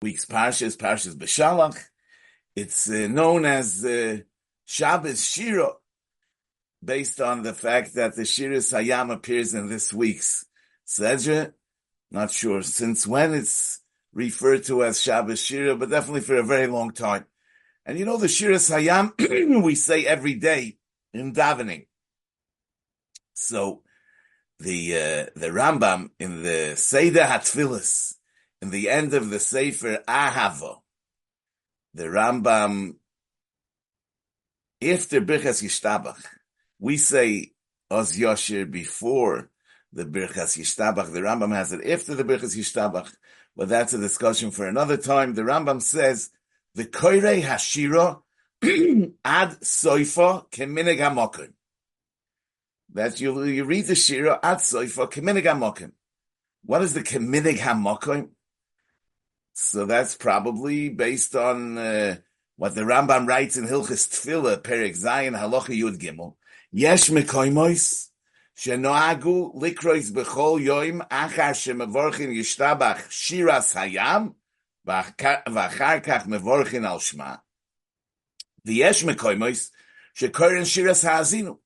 week's parsha is Parshas Beshalach. It's uh, known as uh, Shabbos Shira, based on the fact that the Shiras Hayam appears in this week's Sedra. Not sure since when it's referred to as Shabbos Shira, but definitely for a very long time. And you know the Shiras Hayam we say every day in davening. So the uh, the Rambam in the Seder Hatfilis, in the end of the Sefer Ahava, the Rambam, after Birchas Yishtabach, we say Oz Yoshir before the Birchas Yishtabach. The Rambam has it after the Birchas Yishtabach, but that's a discussion for another time. The Rambam says, the Koire Hashira ad Soifa Keminig HaMokim. That you, you read the Shira ad Soifa Keminig HaMokim. What is the Keminig HaMokim? So that's probably based on uh, what the Rambam writes in Hilchis Tefillah, Perik Zayin, Halacha Yud Gimel. Yesh mekoimois, shenoagu likrois bechol yoim achar shemevorchin yishtabach shiras hayam, v'achar kach mevorchin al shma. V'yesh mekoimois, shekorin shiras ha'azinu.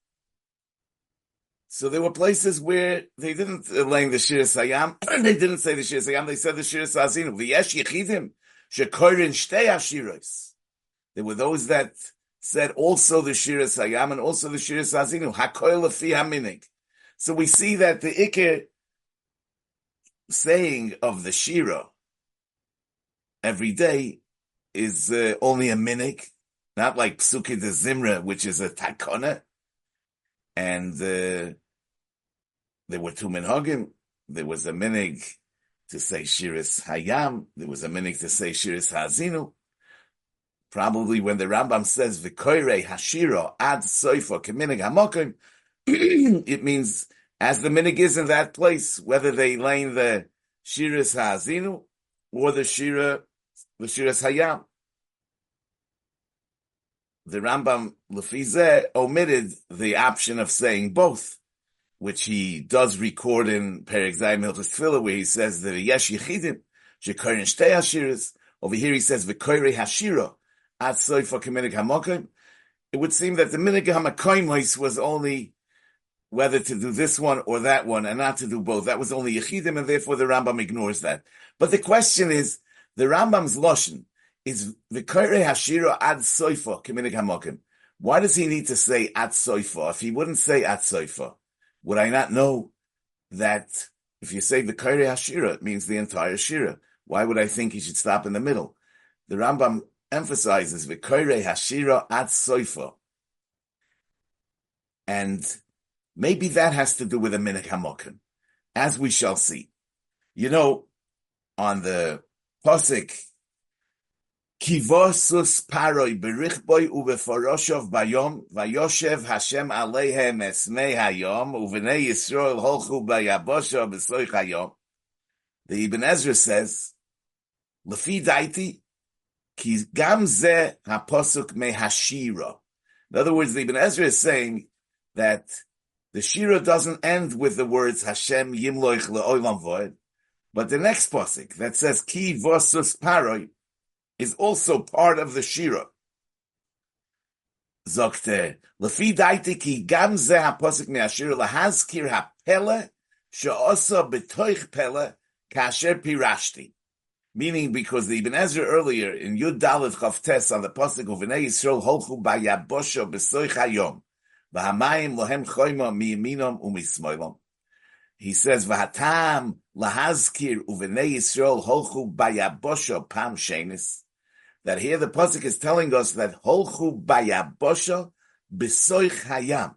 So there were places where they didn't lay the Shiras Hayam, they didn't say the Shiras Hayam, they said the Shiras Hazinu. V'yesh yichidim, shekorin shtei hashiros. There were those that said also the Shiras Hayam and also the Shiras Hazinu, hakoil lefi haminig. So we see that the Iker saying of the Shira every day is uh, only a minig, not like Psuki de Zimra, which is a takona. And uh, there were two minhagim. There was a minig to say Shiras Hayam. There was a minig to say Shiras Hazinu. Probably when the Rambam says V'koire Hashira ad Soifa Keminig Hamokim, it means as the minig is in that place, whether they lane the Shiras Hazinu or the Shira, the Shiras Hayam. The Rambam Lefizeh omitted the option of saying both which he does record in Perek Zayim Hilchas where he says that Yesh Yechidim, Shekorin Shtei Hashiras. Over here he says V'koire Hashira, Ad Soifa Keminig Hamokim. It would seem that the Minig HaMakoimos was only whether to do this one or that one, and not to do both. That was only Yechidim, and therefore the Rambam ignores that. But the question is, the Rambam's Loshen is V'koire Hashira Ad Soifa Keminig Hamokim. Why does he need to say Ad Soifa if he wouldn't say Ad Soifa? Would I not know that if you say the Kairi Hashira, it means the entire Shira? Why would I think he should stop in the middle? The Rambam emphasizes the Kairi Hashira at Soifa. And maybe that has to do with a Minik Hamokim, as we shall see. You know, on the Posik Kivosus paroi berichboi bayom vayoshev Hashem aleihem esmei hayom Yisrael holchu bayabosha hayom. The Ibn Ezra says, Lefi daiti ki gam ze me hashira. In other words, the Ibn Ezra is saying that the shira doesn't end with the words Hashem yimloich le'olam void, but the next posik that says ki vosus paroi is also part of the Shira. Zokte, lefi daite ki gam ze haposik me ashira lahazkir hapele she'osa betoich pele kasher pirashti. Meaning because the Ibn Ezra earlier in Yud Dalet Chavtes on the Pasuk of V'nei Yisrael holchu bayabosho b'soich hayom v'hamayim lohem choyma miyaminom umismoilom. He says, "V'hatam lahazkir uvenei Yisrael holchu bayabosho pam shenis." That here the pasuk is telling us that holchu bayabosha b'soich hayam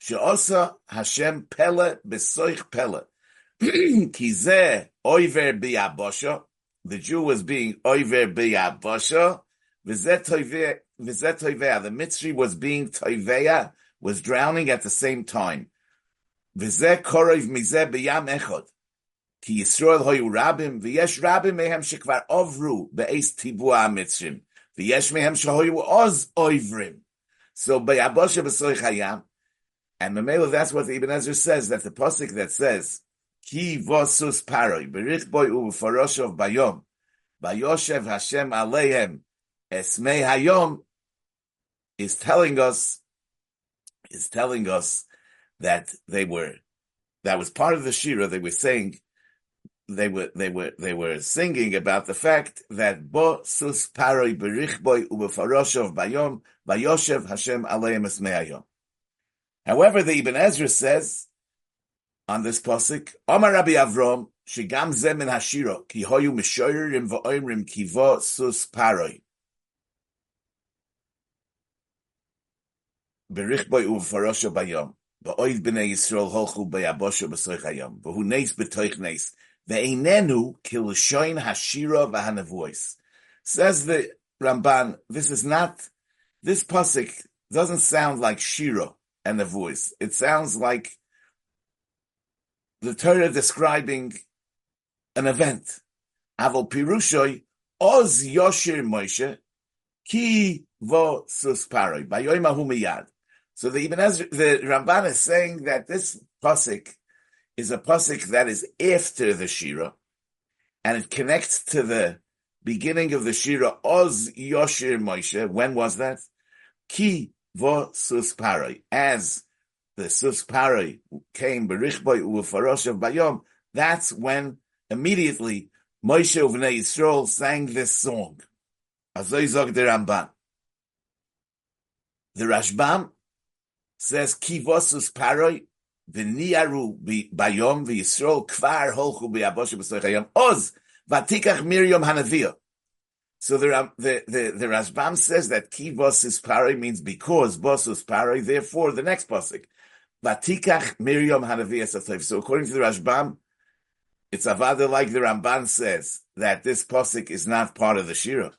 sheosa Hashem pele b'soich pele kizeh oiver biyabosha. The Jew was being oiver biyabosha. V'zeh toiveh, the Mitzri was being toiveya, was drowning at the same time. V'zeh korov mizeh biyam echod. Ki Yisrael hoyu rabim, v'yesh rabim mehem shekvar ovru be'ez tibu ha'mitzrim, v'yesh mehem shehoyu oz oivrim. So be'abosha b'soich hayam, and Mamela, that's what the Ibn Ezra says, that the posik that says, Ki vosus paroi, berich boy u'faroshav bayom, Vayoshev Hashem Aleihem Esmei Hayom is telling us is telling us that they were that was part of the shira. They were saying they were they were they were singing about the fact that bo sus paroi berichboy ubefaroshav bayom vayoshev Hashem aleim esmei However, the Ibn Ezra says on this pasuk, Omar Rabbi Avram shigam zem in hashiro ki hoyu mishoyerim va'oimrim kivo sus paroi. Berichboy ubefaroshav bayom. Va'oid b'nei Yisrael holchu b'yabosha b'soich hayom. V'hu neis b'toich neis. Ve'einenu kilushoin hashira v'hanavuos. Says the Ramban, this is not, this pasuk doesn't sound like shira and the voice. It sounds like the Torah describing an event. Avol pirushoy oz yoshir Moshe ki vo susparoi bayoim miyad. So the Ibn Ezra, the Ramban is saying that this pasuk is a pasuk that is after the Shira, and it connects to the beginning of the Shira, Oz Yoshir Moshe. When was that? Ki vo susparoi. As the susparoi came, berichboy ufaroshav bayom, that's when immediately Moshe Uvnei Yisrael sang this song. Azoy zog the Ramban. The Rashbam says kivosus paroi v'niyaru bayom v'yisrael kvar holchu b'yaboshe b'soich oz vatikach Miriam hanaviyah. So the, the, the, the Rashbam says that kivosus paroi means because bosus paroi, therefore the next pasuk. Vatikach Miriam hanaviyah satayv. So according to the Rashbam, it's a avada like the Ramban says that this pasuk is not part of the Shira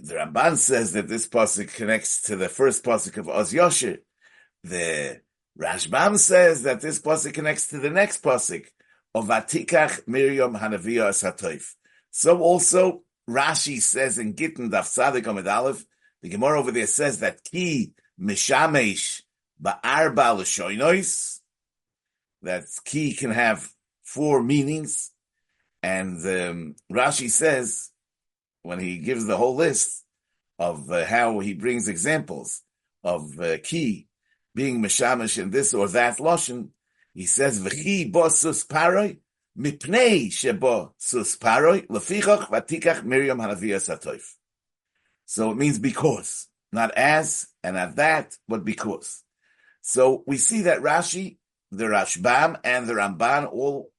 the Ramban says that this pasuk connects to the first pasuk of Oz Yoshir. The Rashbam says that this pasuk connects to the next pasuk of Vatikach Miriam Hanaviyah Satoif. So also Rashi says in Gittin Daf Sadik Amid Aleph, the Gemara over there says that Ki Mishamesh Ba'arba L'shoinois, that Ki can have four meanings, and um, Rashi says when he gives the whole list of uh, how he brings examples of uh, key being mishamish in this or that lashon, he says v'chi bo sus paroi mipnei shebo sus paroi lefichach vatikach Miriam hanavia satoif. So it means because, not as and at that, but because. So we see that Rashi, the Rashbam, and the Ramban all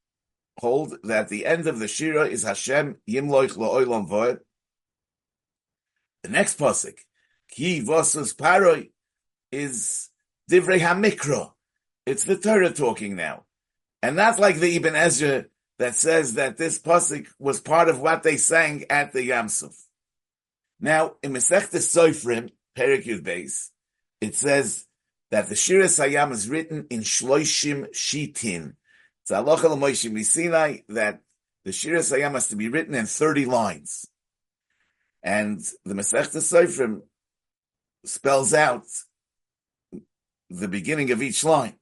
hold that the end of the Shira is Hashem yimloich lo'olam voed, the next pasuk, ki vosus paroi, is divrei hamikro. It's the Torah talking now, and not like the Ibn Ezra that says that this pasuk was part of what they sang at the Yamsuf. Now, in Masechta Soifrim, Perik Yud Beis, it says that the Shira Sayam is written in Shloishim Shitin. It's Alocha L'Moishim Sinai that the Shira Sayam has to be written in 30 lines. And the Masechta Seifrim spells out the beginning of each line.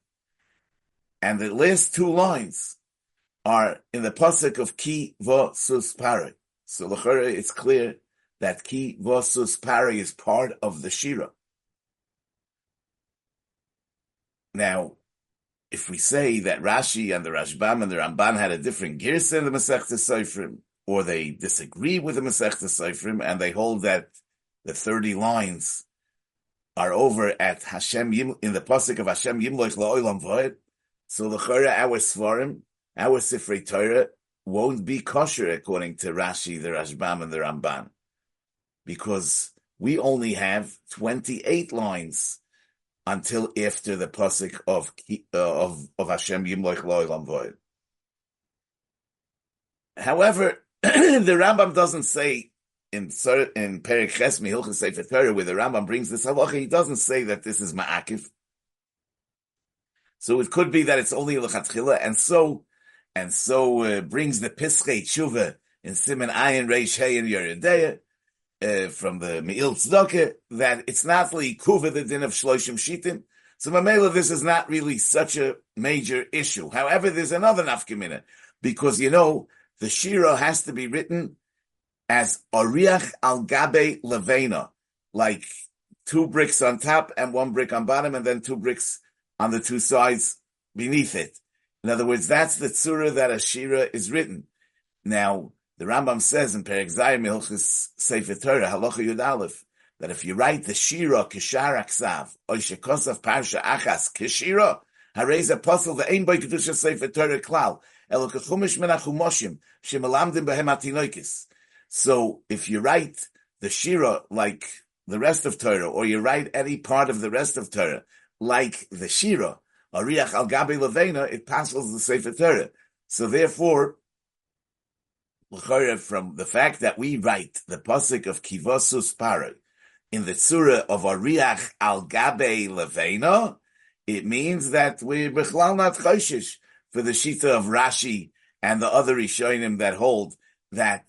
And the last two lines are in the pasuk of Ki Vo Sus Pari. So Lachera, it's clear that Ki Vo Sus Pari is part of the Shira. Now, if we say that Rashi and the Rashbam and the Ramban had a different girsa in the Masechta Seifrim, or they disagree with the Masechta Seifrim and they hold that the 30 lines are over at Hashem Yim, in the pasuk of Hashem Yimloich La'olam Voed. So the Chora, our Svarim, our Sifrei Torah, won't be kosher according to Rashi, the Rashbam, and the Ramban. Because we only have 28 lines until after the pasuk of, uh, of, of Hashem Yimloich La'olam Voed. However, the Rambam doesn't say in in Perik Chesmi Hilchas Sefer Torah where the Rambam brings this halacha, he doesn't say that this is ma'akif. So it could be that it's only lechatchila, and so and so uh, brings the Pischei Tshuva in Simon Ayin Reish Hey and Yeridea uh, from the Me'il Tzedakah that it's not the kuva the din of Shloshim Shitim. So Mamela, this is not really such a major issue. However, there's another nafkamina because you know the shira has to be written as Ariach al Gabe Levena, like two bricks on top and one brick on bottom, and then two bricks on the two sides beneath it. In other words, that's the tzura that a shira is written. Now, the Rambam says in Perek Zayim Hilchis Sefer Torah Halacha Yud Aleph that if you write the shira kishar aksav or shekosav parsha achas kishira, harei ze apostle the ein boy kedusha Sefer Torah klal elo kechumish min achumoshim behem atinoikis. So if you write the shira like the rest of Torah, or you write any part of the rest of Torah like the shira, Ariach al Gabi Levena, it passes the Sefer Torah. So therefore, from the fact that we write the pasuk of Kivosus Paroi in the Surah of Ariach al Gabe Levena, it means that we're Bechlal not for the Shita of Rashi and the other Rishonim that hold that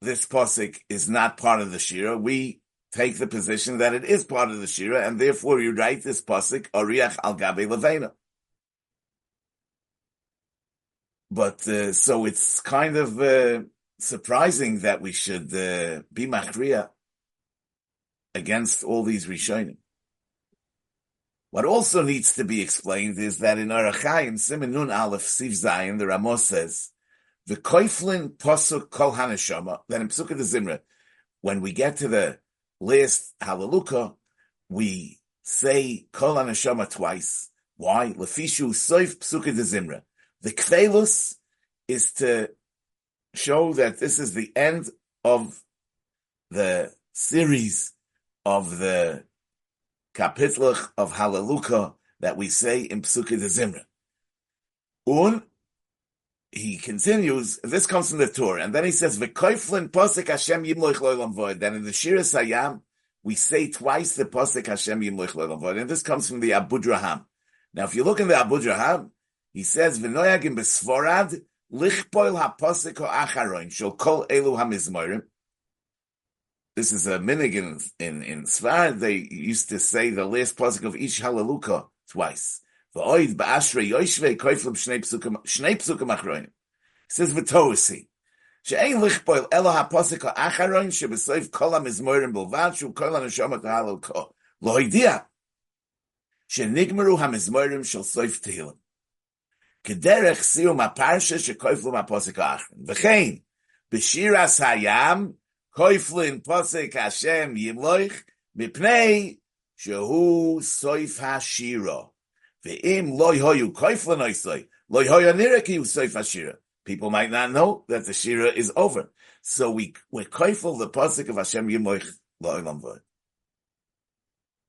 this pasuk is not part of the Shira. We take the position that it is part of the Shira, and therefore you write this pasuk Ariach al Gabe Levena. But uh, so it's kind of uh, surprising that we should uh, be machriya against all these Rishonim. What also needs to be explained is that in Arachayim, Simon Nun Aleph Siv Zayin, the Ramos says, the Koiflin Pasuk Kol Haneshama, then in Pesukah de Zimra, when we get to the last Hallelujah, we say Kol Haneshama twice. Why? Lefishu Soif Pesukah de Zimra. The Kvelus is to show that this is the end of the series of the Kapitlach of Hallelujah that we say in Pesukah de Zimra. Un, he continues, this comes from the Torah, and then he says, V'koiflin posik Hashem yimloich loilam void. Then in the Shira Sayam, we say twice the posik Hashem yimloich loilam void, and this comes from the Abudraham. Now, if you look in the Abudraham, he says, "V'noyagim besforad lichpoil haposik acharon shel kol elu hamizmorim." This is a minig in in, in Sfarad. They used to say the last posik of each halaluka twice. V'oid ba'ashrei yoshvei koiflim shnei psukim shnei psukim achronim. says v'toasi. שאין לכפויל אלא הפוסק האחרון שבסוף כל המזמורים בלבד שהוא כל הנשמת הלוקו. לא הודיע שנגמרו המזמורים של סוף תהילים. כדרך סיום הפרשה שקויפלו מהפוסק האחרון. וכן, בשירס הים, קויפלין פוסק השם ימלוך, מפני שהוא סויף השירו. People might not know that the shira is over. So we, we koifel the pasuk of Hashem yimoich lo'ilam voy.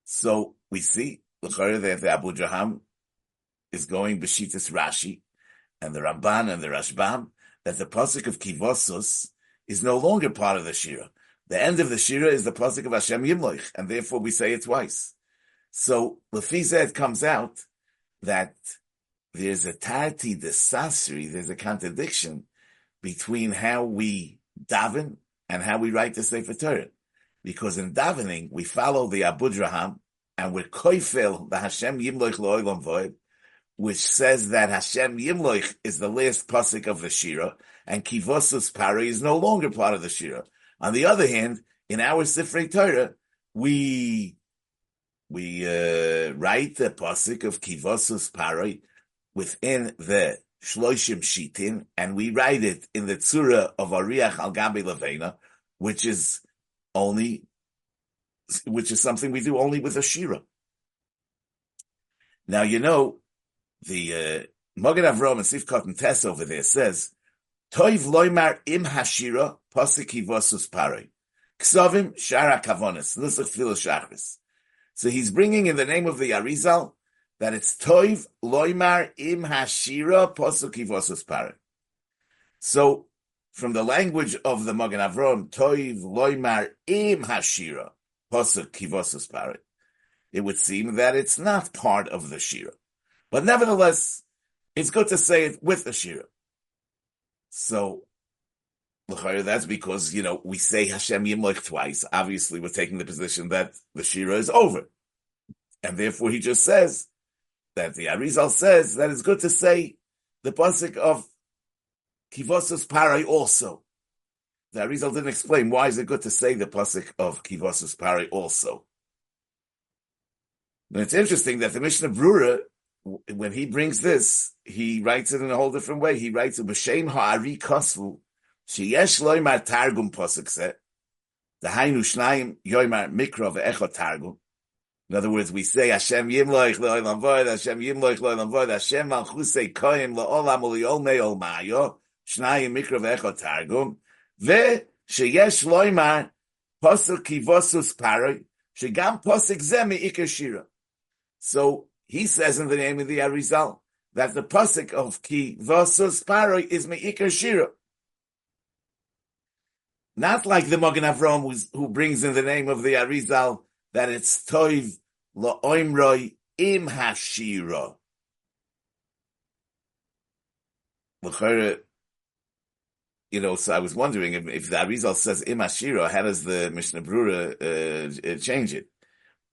So we see, l'chore that the Abudraham is going Beshitas Rashi and the Ramban and the Rashbam that the pasuk of Kivosus is no longer part of the Shira. The end of the Shira is the pasuk of Hashem Yimloich, and therefore we say it twice. So Lefizeh it comes out that there's a tati desasri, there's a contradiction between how we daven and how we write the Sefer Torah. Because in davening, we follow the Abudraham and we're koifel the Hashem Yimloich Lo'ilam Void, which says that Hashem Yimloich is the last pasuk of the Shira, and Kivosus Pari is no longer part of the Shira. On the other hand, in our Sifrei Torah, we we uh, write the pasuk of Kivosus Pari within the Shloishim Shitin, and we write it in the Tzura of Ariach Al Gabi Levena, which is only, which is something we do only with a Shira. Now, you know, the uh, Mogen Avram and Sifkot and Tess over there says, Toiv loymar im hashira pasik hivosus pare. Ksovim shara kavonis, nusach fil shachris. So he's bringing in the name of the Arizal that it's toiv Loimar im hashira pasuk hivosus pare. So from the language of the Mogen Avram, toiv Loimar im hashira pasuk hivosus pare, it would seem that it's not part of the shira. But nevertheless, it's good to say it with the shira. So, that's because, you know, we say Hashem Yimlech twice. Obviously, we're taking the position that the shira is over. And therefore, he just says that the Arizal says that it's good to say the pasuk of Kivosus Parai also. the Arizal didn't explain why is it good to say the pasuk of Kivosus Pari also. But it's interesting that the Mishnah Brura, when he brings this, he writes it in a whole different way. He writes it b'shem ha'ari kosvu sheyesh loymar targum pasuk se the hainu shnayim yoymar mikro ve'echo targum. In other words, we say Hashem yimloich le'olam void, Hashem yimloich le'olam void, Hashem malchusei koyim le'olam u'li'ol me'ol ma'yo, shnayim mikro ve'echo targum, וששיש לומר פוסק kivosus paroi, שגם פוסק זה מעיקר שירה. So he says in the name of the Arizal that the pasuk of kivosus paroi is meikar shira. Not like the Magen Avram who brings in the name of the Arizal that it's toiv la'oimroi im hashira you know, so I was wondering if, if the Arizal says imashira, how does the Mishnah Brura uh, change it?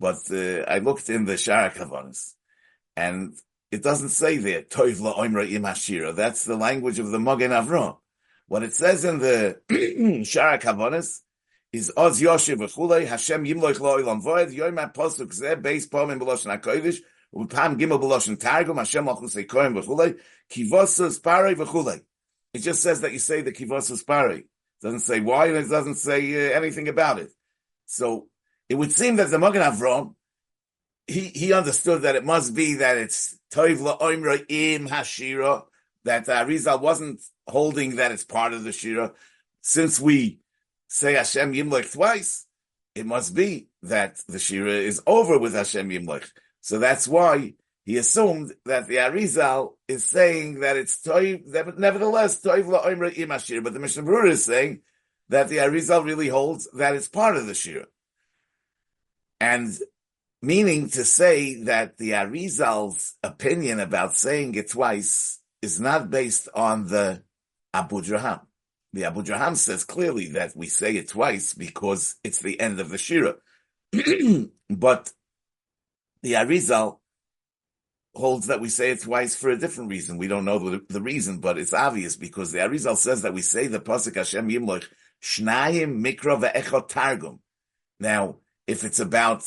But uh, I looked in the Shara Kavanas, and it doesn't say there toiv la oimra imashira. That's the language of the Magen Avram. What it says in the Shara Kavonis is Oz Yoshe v'chulei Hashem yimloich lo ilam voed yoyma posuk zeh beis pom in beloshen hakodesh u'pam gimel beloshen targum Hashem achusei koyim v'chulei kivosus parei v'chulei it just says that you say the kivosus pari. Doesn't say why, and it doesn't say uh, anything about it. So it would seem that the Magen Avram, he, he understood that it must be that it's toiv la'oimra im hashira, that uh, wasn't holding that it's part of the shira. Since we say Hashem Yimlech twice, it must be that the shira is over with Hashem Yimlech. So that's why he assumed that the Arizal is saying that it's toiv, nevertheless toiv la'oimra imashir, but the Mishnah Berurah is saying that the Arizal really holds that it's part of the shir, and meaning to say that the Arizal's opinion about saying it twice is not based on the Abu Draham. The Abu Draham says clearly that we say it twice because it's the end of the shira, but the Arizal holds that we say it twice for a different reason. We don't know the, the reason, but it's obvious because the Arizal says that we say the pasuk Hashem Yimloch Shnayim Mikra ve'echot Targum. Now, if it's about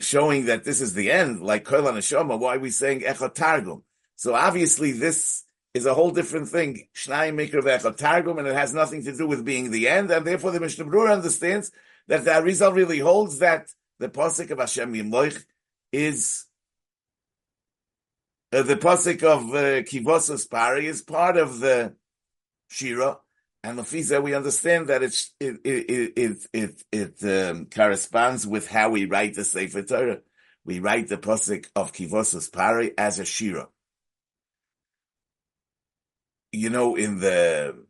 showing that this is the end, like Kolan Neshama, why are we saying Echot Targum? So obviously this is a whole different thing. Shnayim Mikra Targum, and it has nothing to do with being the end, and therefore the Mishnah Berurah understands that the Arizal really holds that the pasuk of Hashem Yimloch is uh, the pasuk of uh, Kivosus Pari is part of the Shira, and the Fiza we understand that it's, it it it it, it um, corresponds with how we write the Sefer Torah. We write the pasuk of Kivosus Pari as a Shira. You know, in the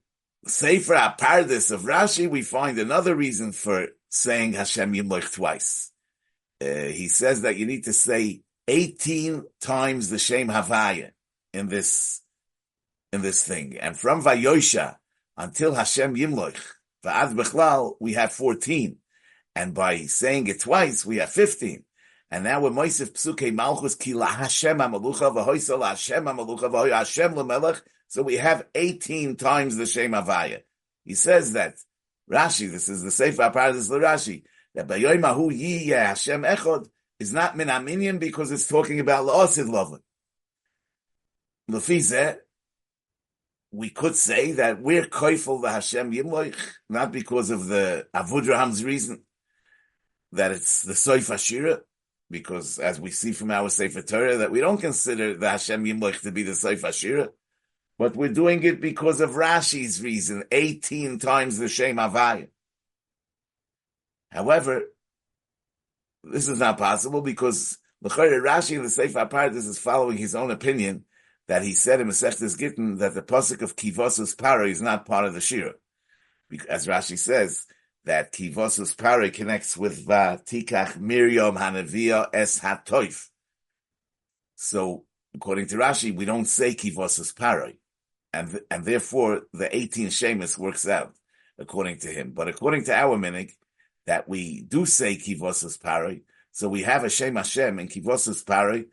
Sefer Apardis of Rashi, we find another reason for saying Hashem Yimloch twice. Uh, he says that you need to say 18 times the Shem Havaya in this in this thing. And from Vayosha until Hashem Yimloch, Va'ad Bechlal, we have 14. And by saying it twice, we have 15. And now we're Moisef Psuke Malchus Kila Hashem Amalucha V'hoisel Hashem Amalucha V'hoy Hashem Lemelech. So we have 18 times the Shem Havaya. He says that, Rashi, this is the Sefer Paradis Rashi, that Bayoimahu Yiyeh Hashem Echod, is not min because it's talking about la'asid lovin. Lefize, we could say that we're koifel the Hashem Yimloich, not because of the Avudraham's reason, that it's the Soif Ashira, because as we see from our Sefer Torah, that we don't consider the Hashem Yimloich to be the Soif Ashira, but we're doing it because of Rashi's reason, 18 times the Shem Avaya. However, this is not possible because Rashi in the Sefer Pardes is following his own opinion that he said in Masechtes Gittin that the pasuk of Kivosus Pare is not part of the Shira. As Rashi says, that Kivosus Pare connects with uh, Vatikach Miriam Hanavia Es Hatoif. So, according to Rashi, we don't say Kivosus Pare. And, and therefore, the 18 Shemus works out, according to him. But according to our minig, that we do say kivosus pari. So we have Hashem Hashem in kivosus pari,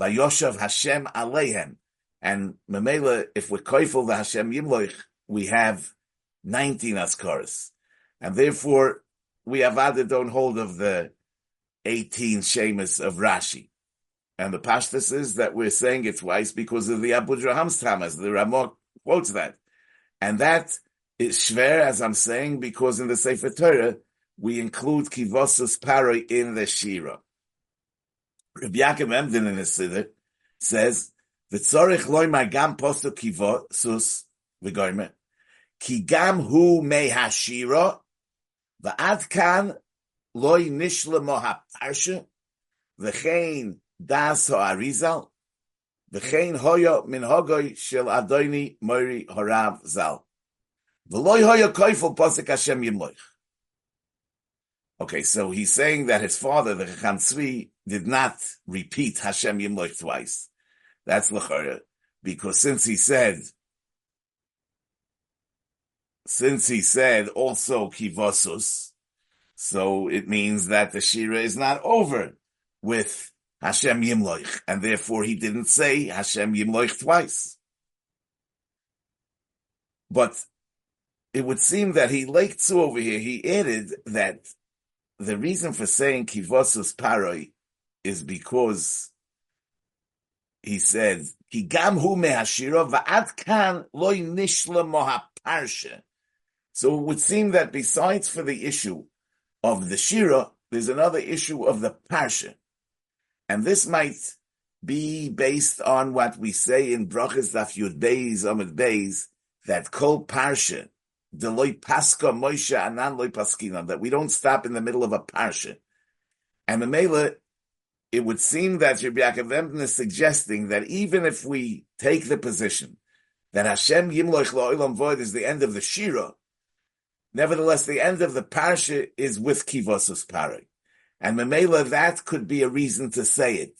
vayoshav Hashem aleihem. And Memela, if we're koifel the Hashem Yimloich, we have 19 Askaras. And therefore, we Avada don't hold of the 18 Shemus of Rashi. And the Pashtas is that we're saying it twice because of the Abu Draham's Tamas. The Ramah quotes that. And that is shver, as I'm saying, because in the Sefer Torah, we include Kivosus Paroi in the Shira. Rabbi Yaakov Emden in the Siddur says, "V'tzorich loy gam posto kivosus v'goymer ki gam hu me hashira v'ad kan loy nishla mo haparsha v'chein das ha'arizal v'chein hoyo min hogoy shel adoini mori horav zal v'loy hoyo koifel posek Hashem yimloich Okay, so he's saying that his father, the Chacham Tzvi, did not repeat Hashem Yimloch twice. That's Lachara. Because since he said, since he said also Kivosus, so it means that the Shira is not over with Hashem Yimloch, and therefore he didn't say Hashem Yimloch twice. But it would seem that he liked to over here, he added that the reason for saying kivosus paroi is because he said ki gam hu mehashira va'ad kan loy nishla mohaparsha. So it would seem that besides for the issue of the shira, there's another issue of the parsha, and this might be based on what we say in brachas daf yud beis amid beis that kol parsha the loy paska Moshe anan loy paskina, that we don't stop in the middle of a parsha. And the Mela, it would seem that Rabbi Yaakov is suggesting that even if we take the position that Hashem Yimloich La'olam Void is the end of the Shira, nevertheless the end of the parsha is with Kivosus Paray. And Mamela, that could be a reason to say it.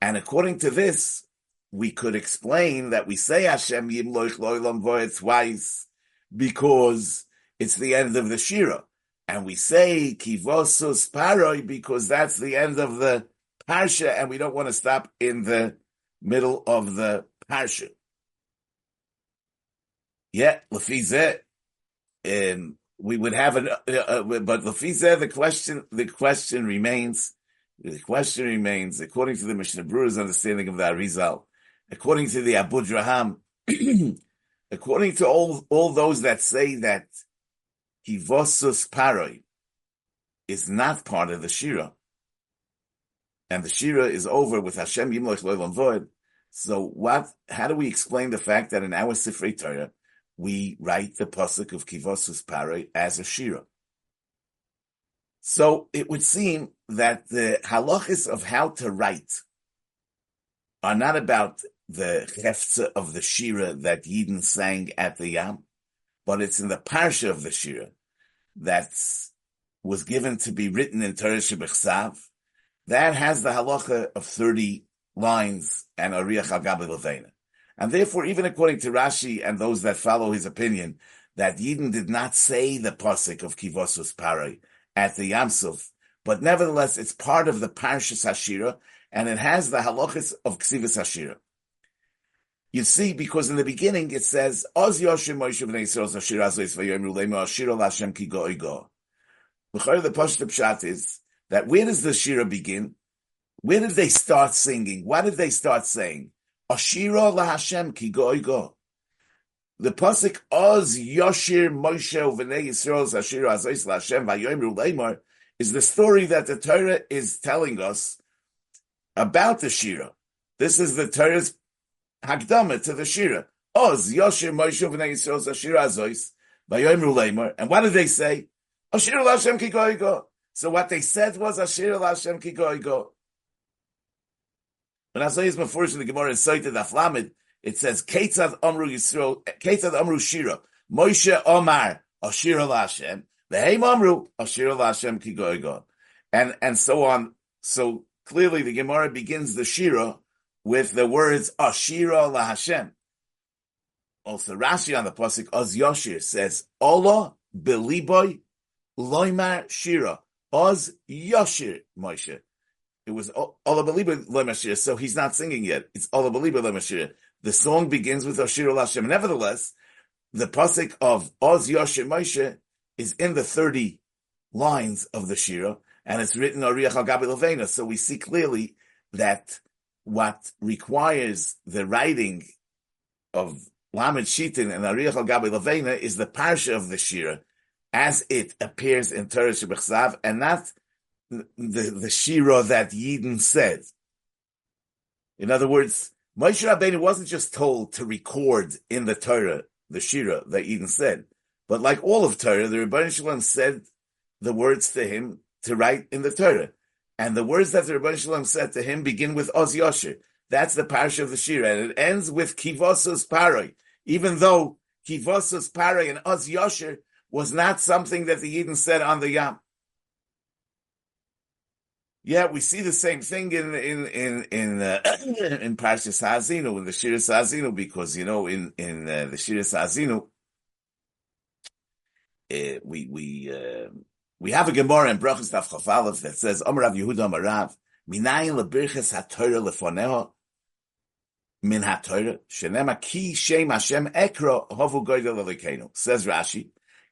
And according to this, we could explain that we say Hashem Yimloich La'olam Void twice, because it's the end of the Shira. And we say Kivosus Paroi because that's the end of the Parsha, and we don't want to stop in the middle of the Parsha. Yeah, Lafizeh, um, we would have an, uh, uh, but Lafizeh, the question, the question remains, the question remains, according to the Mishnah Berurah's understanding of the Arizal, according to the Abu Draham, according to all, all those that say that Hivosus Paroi is not part of the Shira, and the Shira is over with Hashem Yimloch Loilam Void, so what, how do we explain the fact that in our Sifrei Torah, we write the pasuk of Kivosus Paroi as a Shira? So it would seem that the halachas of how to write are not about the hefza of the shira that Yidden sang at the Yam, but it's in the parsha of the shira that was given to be written in Torah Shebechsav. That has the halacha of 30 lines and Ariach al And therefore, even according to Rashi and those that follow his opinion, that Yidden did not say the pasuk of Kivosus Parai at the Yamsuf, but nevertheless, it's part of the Parshas Hashira, and it has the halachas of Ksivas Hashira. You see, because in the beginning it says, Oz Yoshim Moshe Yisrael Zashir Azois Vayom Rulema Ashir Hashem Ki Go Igo. The Pashto Pshat is that where does the Shira begin? Where did they start singing? What did they start saying? Ashira LaHashem Ki Go Igo. The pasuk Oz Yoshir Moshe V'nei Yisrael Zashir Azois Hashem Vayom Rulema is the story that the Torah is telling us about the Shira. This is the Torah's Hakdama to the Shira. Oz Yoshir Moshe v'nei Yisrael Shira Azois Vayoimru Leimer. And what did they say? Ashir Lashem Kikoigo. So what they said was Ashir Lashem Kikoigo. When Azois Mefurish in the Gemara in Soita Daflamid, it says Ketzad Amru Yisrael, Ketzad Amru Shira, Moshe Omar Ashir Lashem, Vehem Amru Ashir Lashem Kikoigo. And, and so on. So clearly the Gemara begins the Shira with the words Ashira la Hashem. Also, Rashi on the pasuk Oz Yoshir says Allah beliboy loimar shira Oz Yoshir Moshe. It was Allah beliboy loimar shira, so he's not singing yet. It's Allah beliboy loimar shira. The song begins with Ashira la Hashem. Nevertheless, the pasuk of Oz Yoshe Moshe is in the 30 lines of the Shira, and it's written Ariach Gabi So we see clearly that what requires the writing of Lamed Shitin and Ariach Gabi Levena is the parsha of the Shira as it appears in Torah Shebechsav, and not the, the Shira that Yidden said. In other words, Moshe Rabbeinu wasn't just told to record in the Torah the Shira that Eden said, but like all of Torah, the Ribono Shel Olam said the words to him to write in the Torah. And the words that the Ribono Shel Olam said to him begin with Oz Yosher. That's the parsha of the Shira. And it ends with Kivosus Paroi. Even though Kivosus Paroi and Oz Yosher was not something that the Eden said on the Yam. Yeah, we see the same thing in in in in uh, in Parshas Ha'azinu in the Shira Ha'azinu because you know in in uh, the Shira Ha'azinu uh, we we uh, we have a Gemara in Brachas Daf Chafalev that says Amar Rav Yehuda Amarav Minayin lebirches haTorah lefoneho min haTorah shenema ki shem Hashem ekro hovu goydel elokeinu says Rashi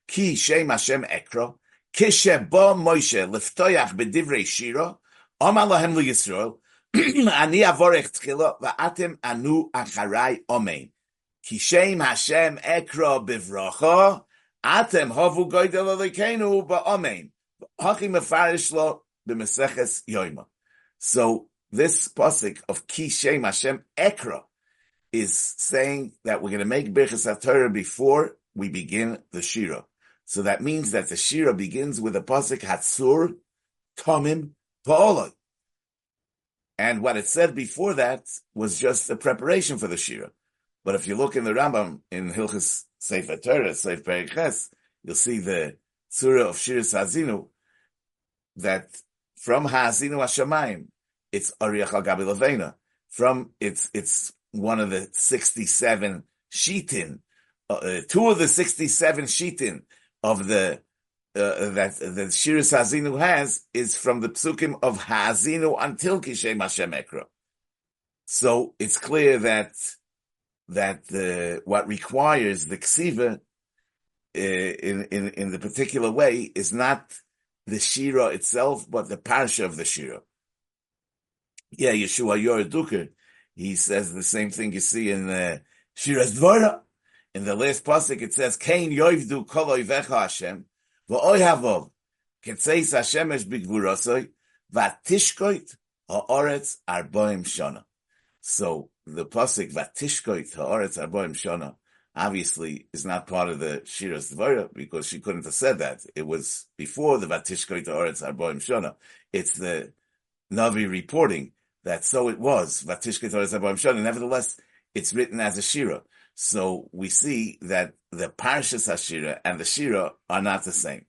ki shem Hashem ekro kishe bo Moshe liftoyach bedivrei shira Omar lahem liyisrael ani avorech tchila va'atem anu acharai omein ki shem Hashem ekro bivrocha Atem havu goydel alekenu ba'amein. Hachi mefarish lo b'meseches yoima. So this pasuk of Ki Shem Hashem Ekra is saying that we're going to make Birchas Torah before we begin the Shira. So that means that the Shira begins with a pasuk Hatzur Tomim Pa'oloi. And what it said before that was just the preparation for the Shira. But if you look in the Rambam in Hilchis Sefer Torah, Sefer Periches, you'll see the Surah of Shiras Hazinu, that from Hazinu Hashemayim, it's Ariach al Gabi Levena. From, it's, it's one of the 67 Shitin, uh, two of the 67 Shitin of the, uh, that the Shiras Hazinu has is from the psukim of Hazinu until Kishem Hashem Ekra. So it's clear that that uh, what requires the ksiva uh, in, in in the particular way is not the shira itself, but the parsha of the shira. Yeah, Yeshua Yoreduker, he says the same thing you see in uh, Shira's Dvora. In the last pasuk, it says, "Kain yoivdu kol Hashem v'oy ketzeis Hashemesh v'atishkoit ha'oretz arboim shana." So the pasuk vatishkoit haaretz arboim shana obviously is not part of the Shiras Dvara because she couldn't have said that. It was before the vatishkoit haaretz arboim shana. It's the Navi reporting that so it was vatishkoit haaretz arboim shana. Nevertheless, it's written as a shira. So we see that the Parshas Hashira and the Shira are not the same.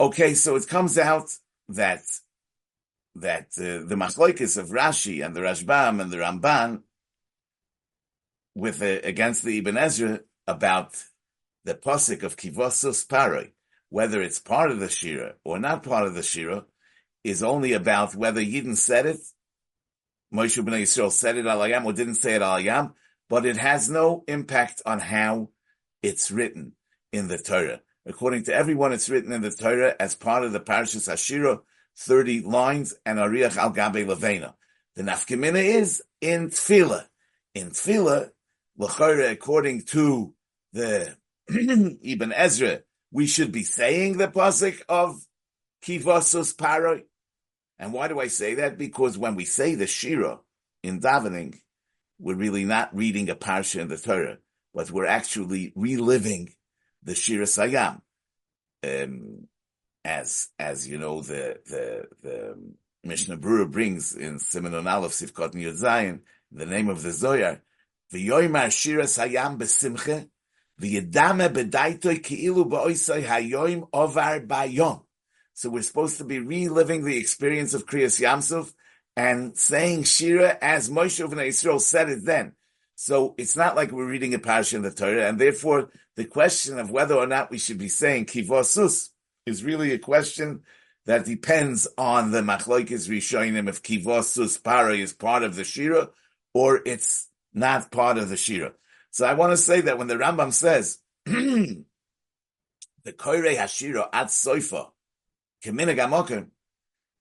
Okay, so it comes out that that uh, the machloikis of Rashi and the Rashbam and the Ramban with the, against the Ibn Ezra about the posik of kivosos paroi, whether it's part of the shira or not part of the shira, is only about whether Yidden said it, Moshe ben Yisrael said it alayam or didn't say it alayam, but it has no impact on how it's written in the Torah. According to everyone, it's written in the Torah as part of the Parashas Hashira, 30 lines, and Ariach al Gabe Levena. The nafkamina is in Tfila. In Tfila, L'chore, according to the Ibn Ezra, we should be saying the pasuk of Kivasus Paroi. And why do I say that? Because when we say the Shira in davening, we're really not reading a parsha in the Torah, but we're actually reliving the Shira Sayam. Um, as as you know the the the Mishnah Berurah brings in Simon Aleph Sivkot Yud Zayin the name of the Zoyar v'yoymar shira sayam besimche v'yedame bedaitoy ki'ilu ba'oisay hayoim ovar bayom. So we're supposed to be reliving the experience of Kriyas Yamsuf and saying Shira as Moshe of Israel said it then. So it's not like we're reading a parasha in the Torah, and therefore the question of whether or not we should be saying kivosus is really a question that depends on the machloikis rishonim if kivosus para is part of the shira or it's not part of the shira. So I want to say that when the Rambam says the Koire Hashira at Soifa, Keminagamokim,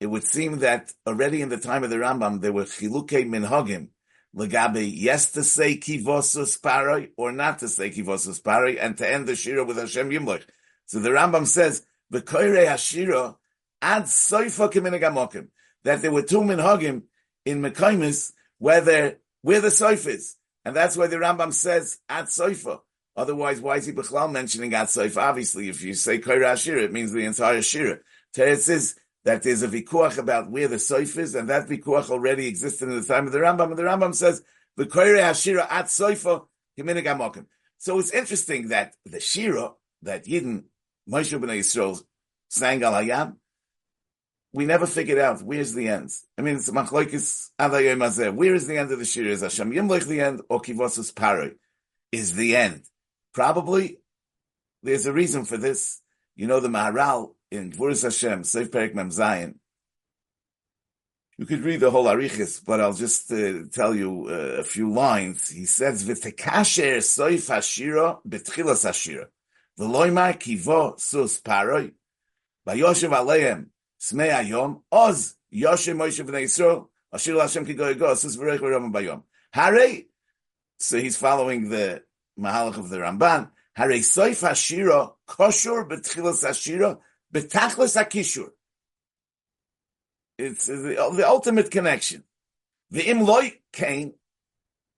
it would seem that already in the time of the Rambam there were chiluke minhagim legabe yes to say kivosus paroi or not to say kivosus paroi and to end the shira with Hashem Yimlech. So the Rambam says the koire hashira ad soifa keminagamokim that there were two minhagim in Mekaimis where where the soif is, and that's why the Rambam says ad soifa. Otherwise, why is he Bechlal mentioning ad soif? Obviously, if you say koire hashira, it means the entire shira. Teretz is that there's a vikuach about where the soif is, and that vikuach already existed in the time of the Rambam. And the Rambam says, "V'koire hashira at soifa kiminig amokim." So it's interesting that the shira that Yidden Moshe Bnei Yisrael sang al Hayam, we never figured out where's the end. I mean, it's machloikis adayim. Where is the end of the shira? Is Hashem Yimlech the end, or Kivosus Paroi is the end? Probably, there's a reason for this. You know, the Maharal in Gevuros Hashem, Seif Perik Mem Zayin. You could read the whole Arichis, but I'll just uh, tell you uh, a few lines. He says, "V'tekasher soif hashira betchilas hashira, v'loimar kivo sus paroi, v'yoshev aleim smei ayom oz yoshev Moshe b'nei Yisrael ashir Hashem ki goy go sus v'reich v'rom bayom." Hare, so he's following the Mahalach of the Ramban. Hare soif hashira koshur betchilas hashira Betachlis akishur. It's the, the, ultimate connection. The imloy came,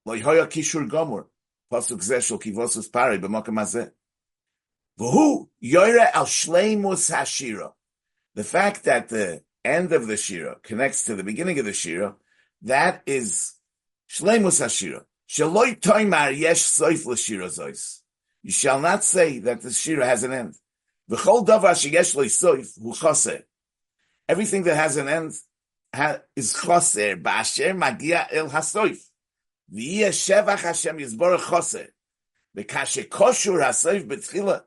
loy hoya kishur gomor, pasuk zeshel kivosus pari b'makam hazeh. V'hu yoyre al shleimus hashira. The fact that the end of the shira connects to the beginning of the shira, that is shleimus hashira. Shaloi toimar yesh soif l'shira zois. You shall not say that the shira has an end. V'chol davar sheyesh leisoif hu chaser. Everything that has an end is chaser. Ba'asher magia el hasoif. V'yeh shevach Hashem yizbor chaser. V'kashe koshur hasoif betchila.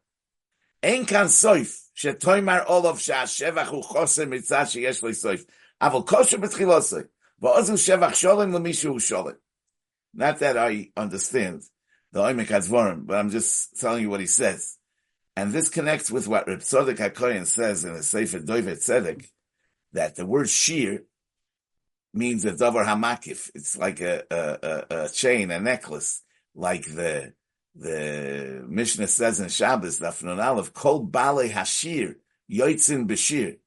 Ein kan soif. Shetoimar olav she'ashevach hu chaser mitzah sheyesh leisoif. Aval koshur betchila soif. V'ozu shevach sholem l'mishu hu sholem. Not that I understand the Oimek Advarim, but I'm just telling you what he says. And this connects with what Reb Tzadok HaKoyen says in the Sefer Doiver Tzedek, that the word shir means a davar hamakif. It's like a, a, a, chain, a necklace, like the the Mishnah says in Shabbos, Dafnun Aleph, Kol Bale Hashir, Yoitzin Bashir.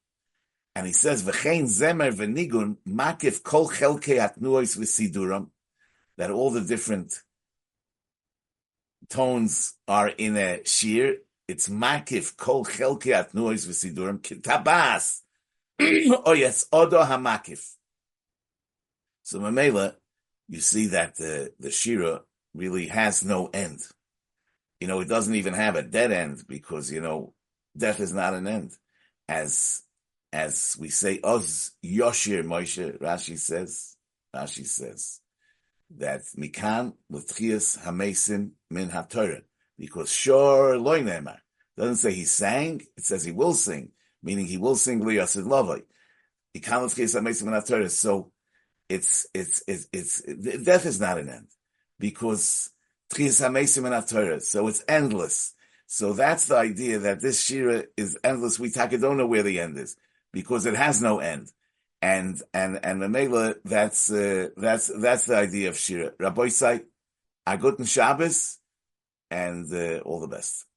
And he says, V'chein Zemer V'nigun, Makif Kol Chelke Atnuos V'siduram, that all the different tones are in a shir, it's makif kol chelke atnuos v'sidurim kitabas. Oh yes, odo hamakif. So Mamela, you see that the the shira really has no end. You know, it doesn't even have a dead end because you know death is not an end. As as we say, Oz Yoshir Moshe, Rashi says, Rashi says that Mikan L'tchias Hamesim Min HaTorah because sure loy. Doesn't say he sang, it says he will sing, meaning he will sing liyasid lavai. So it's, it's, it's, it's, death is not an end because so it's endless. So that's the idea that this shira is endless. We take don't know where the end is because it has no end. And, and, and Mamela, that's, uh, that's, that's the idea of shira. Rabbi Say, a guten Shabbos, and uh, all the best.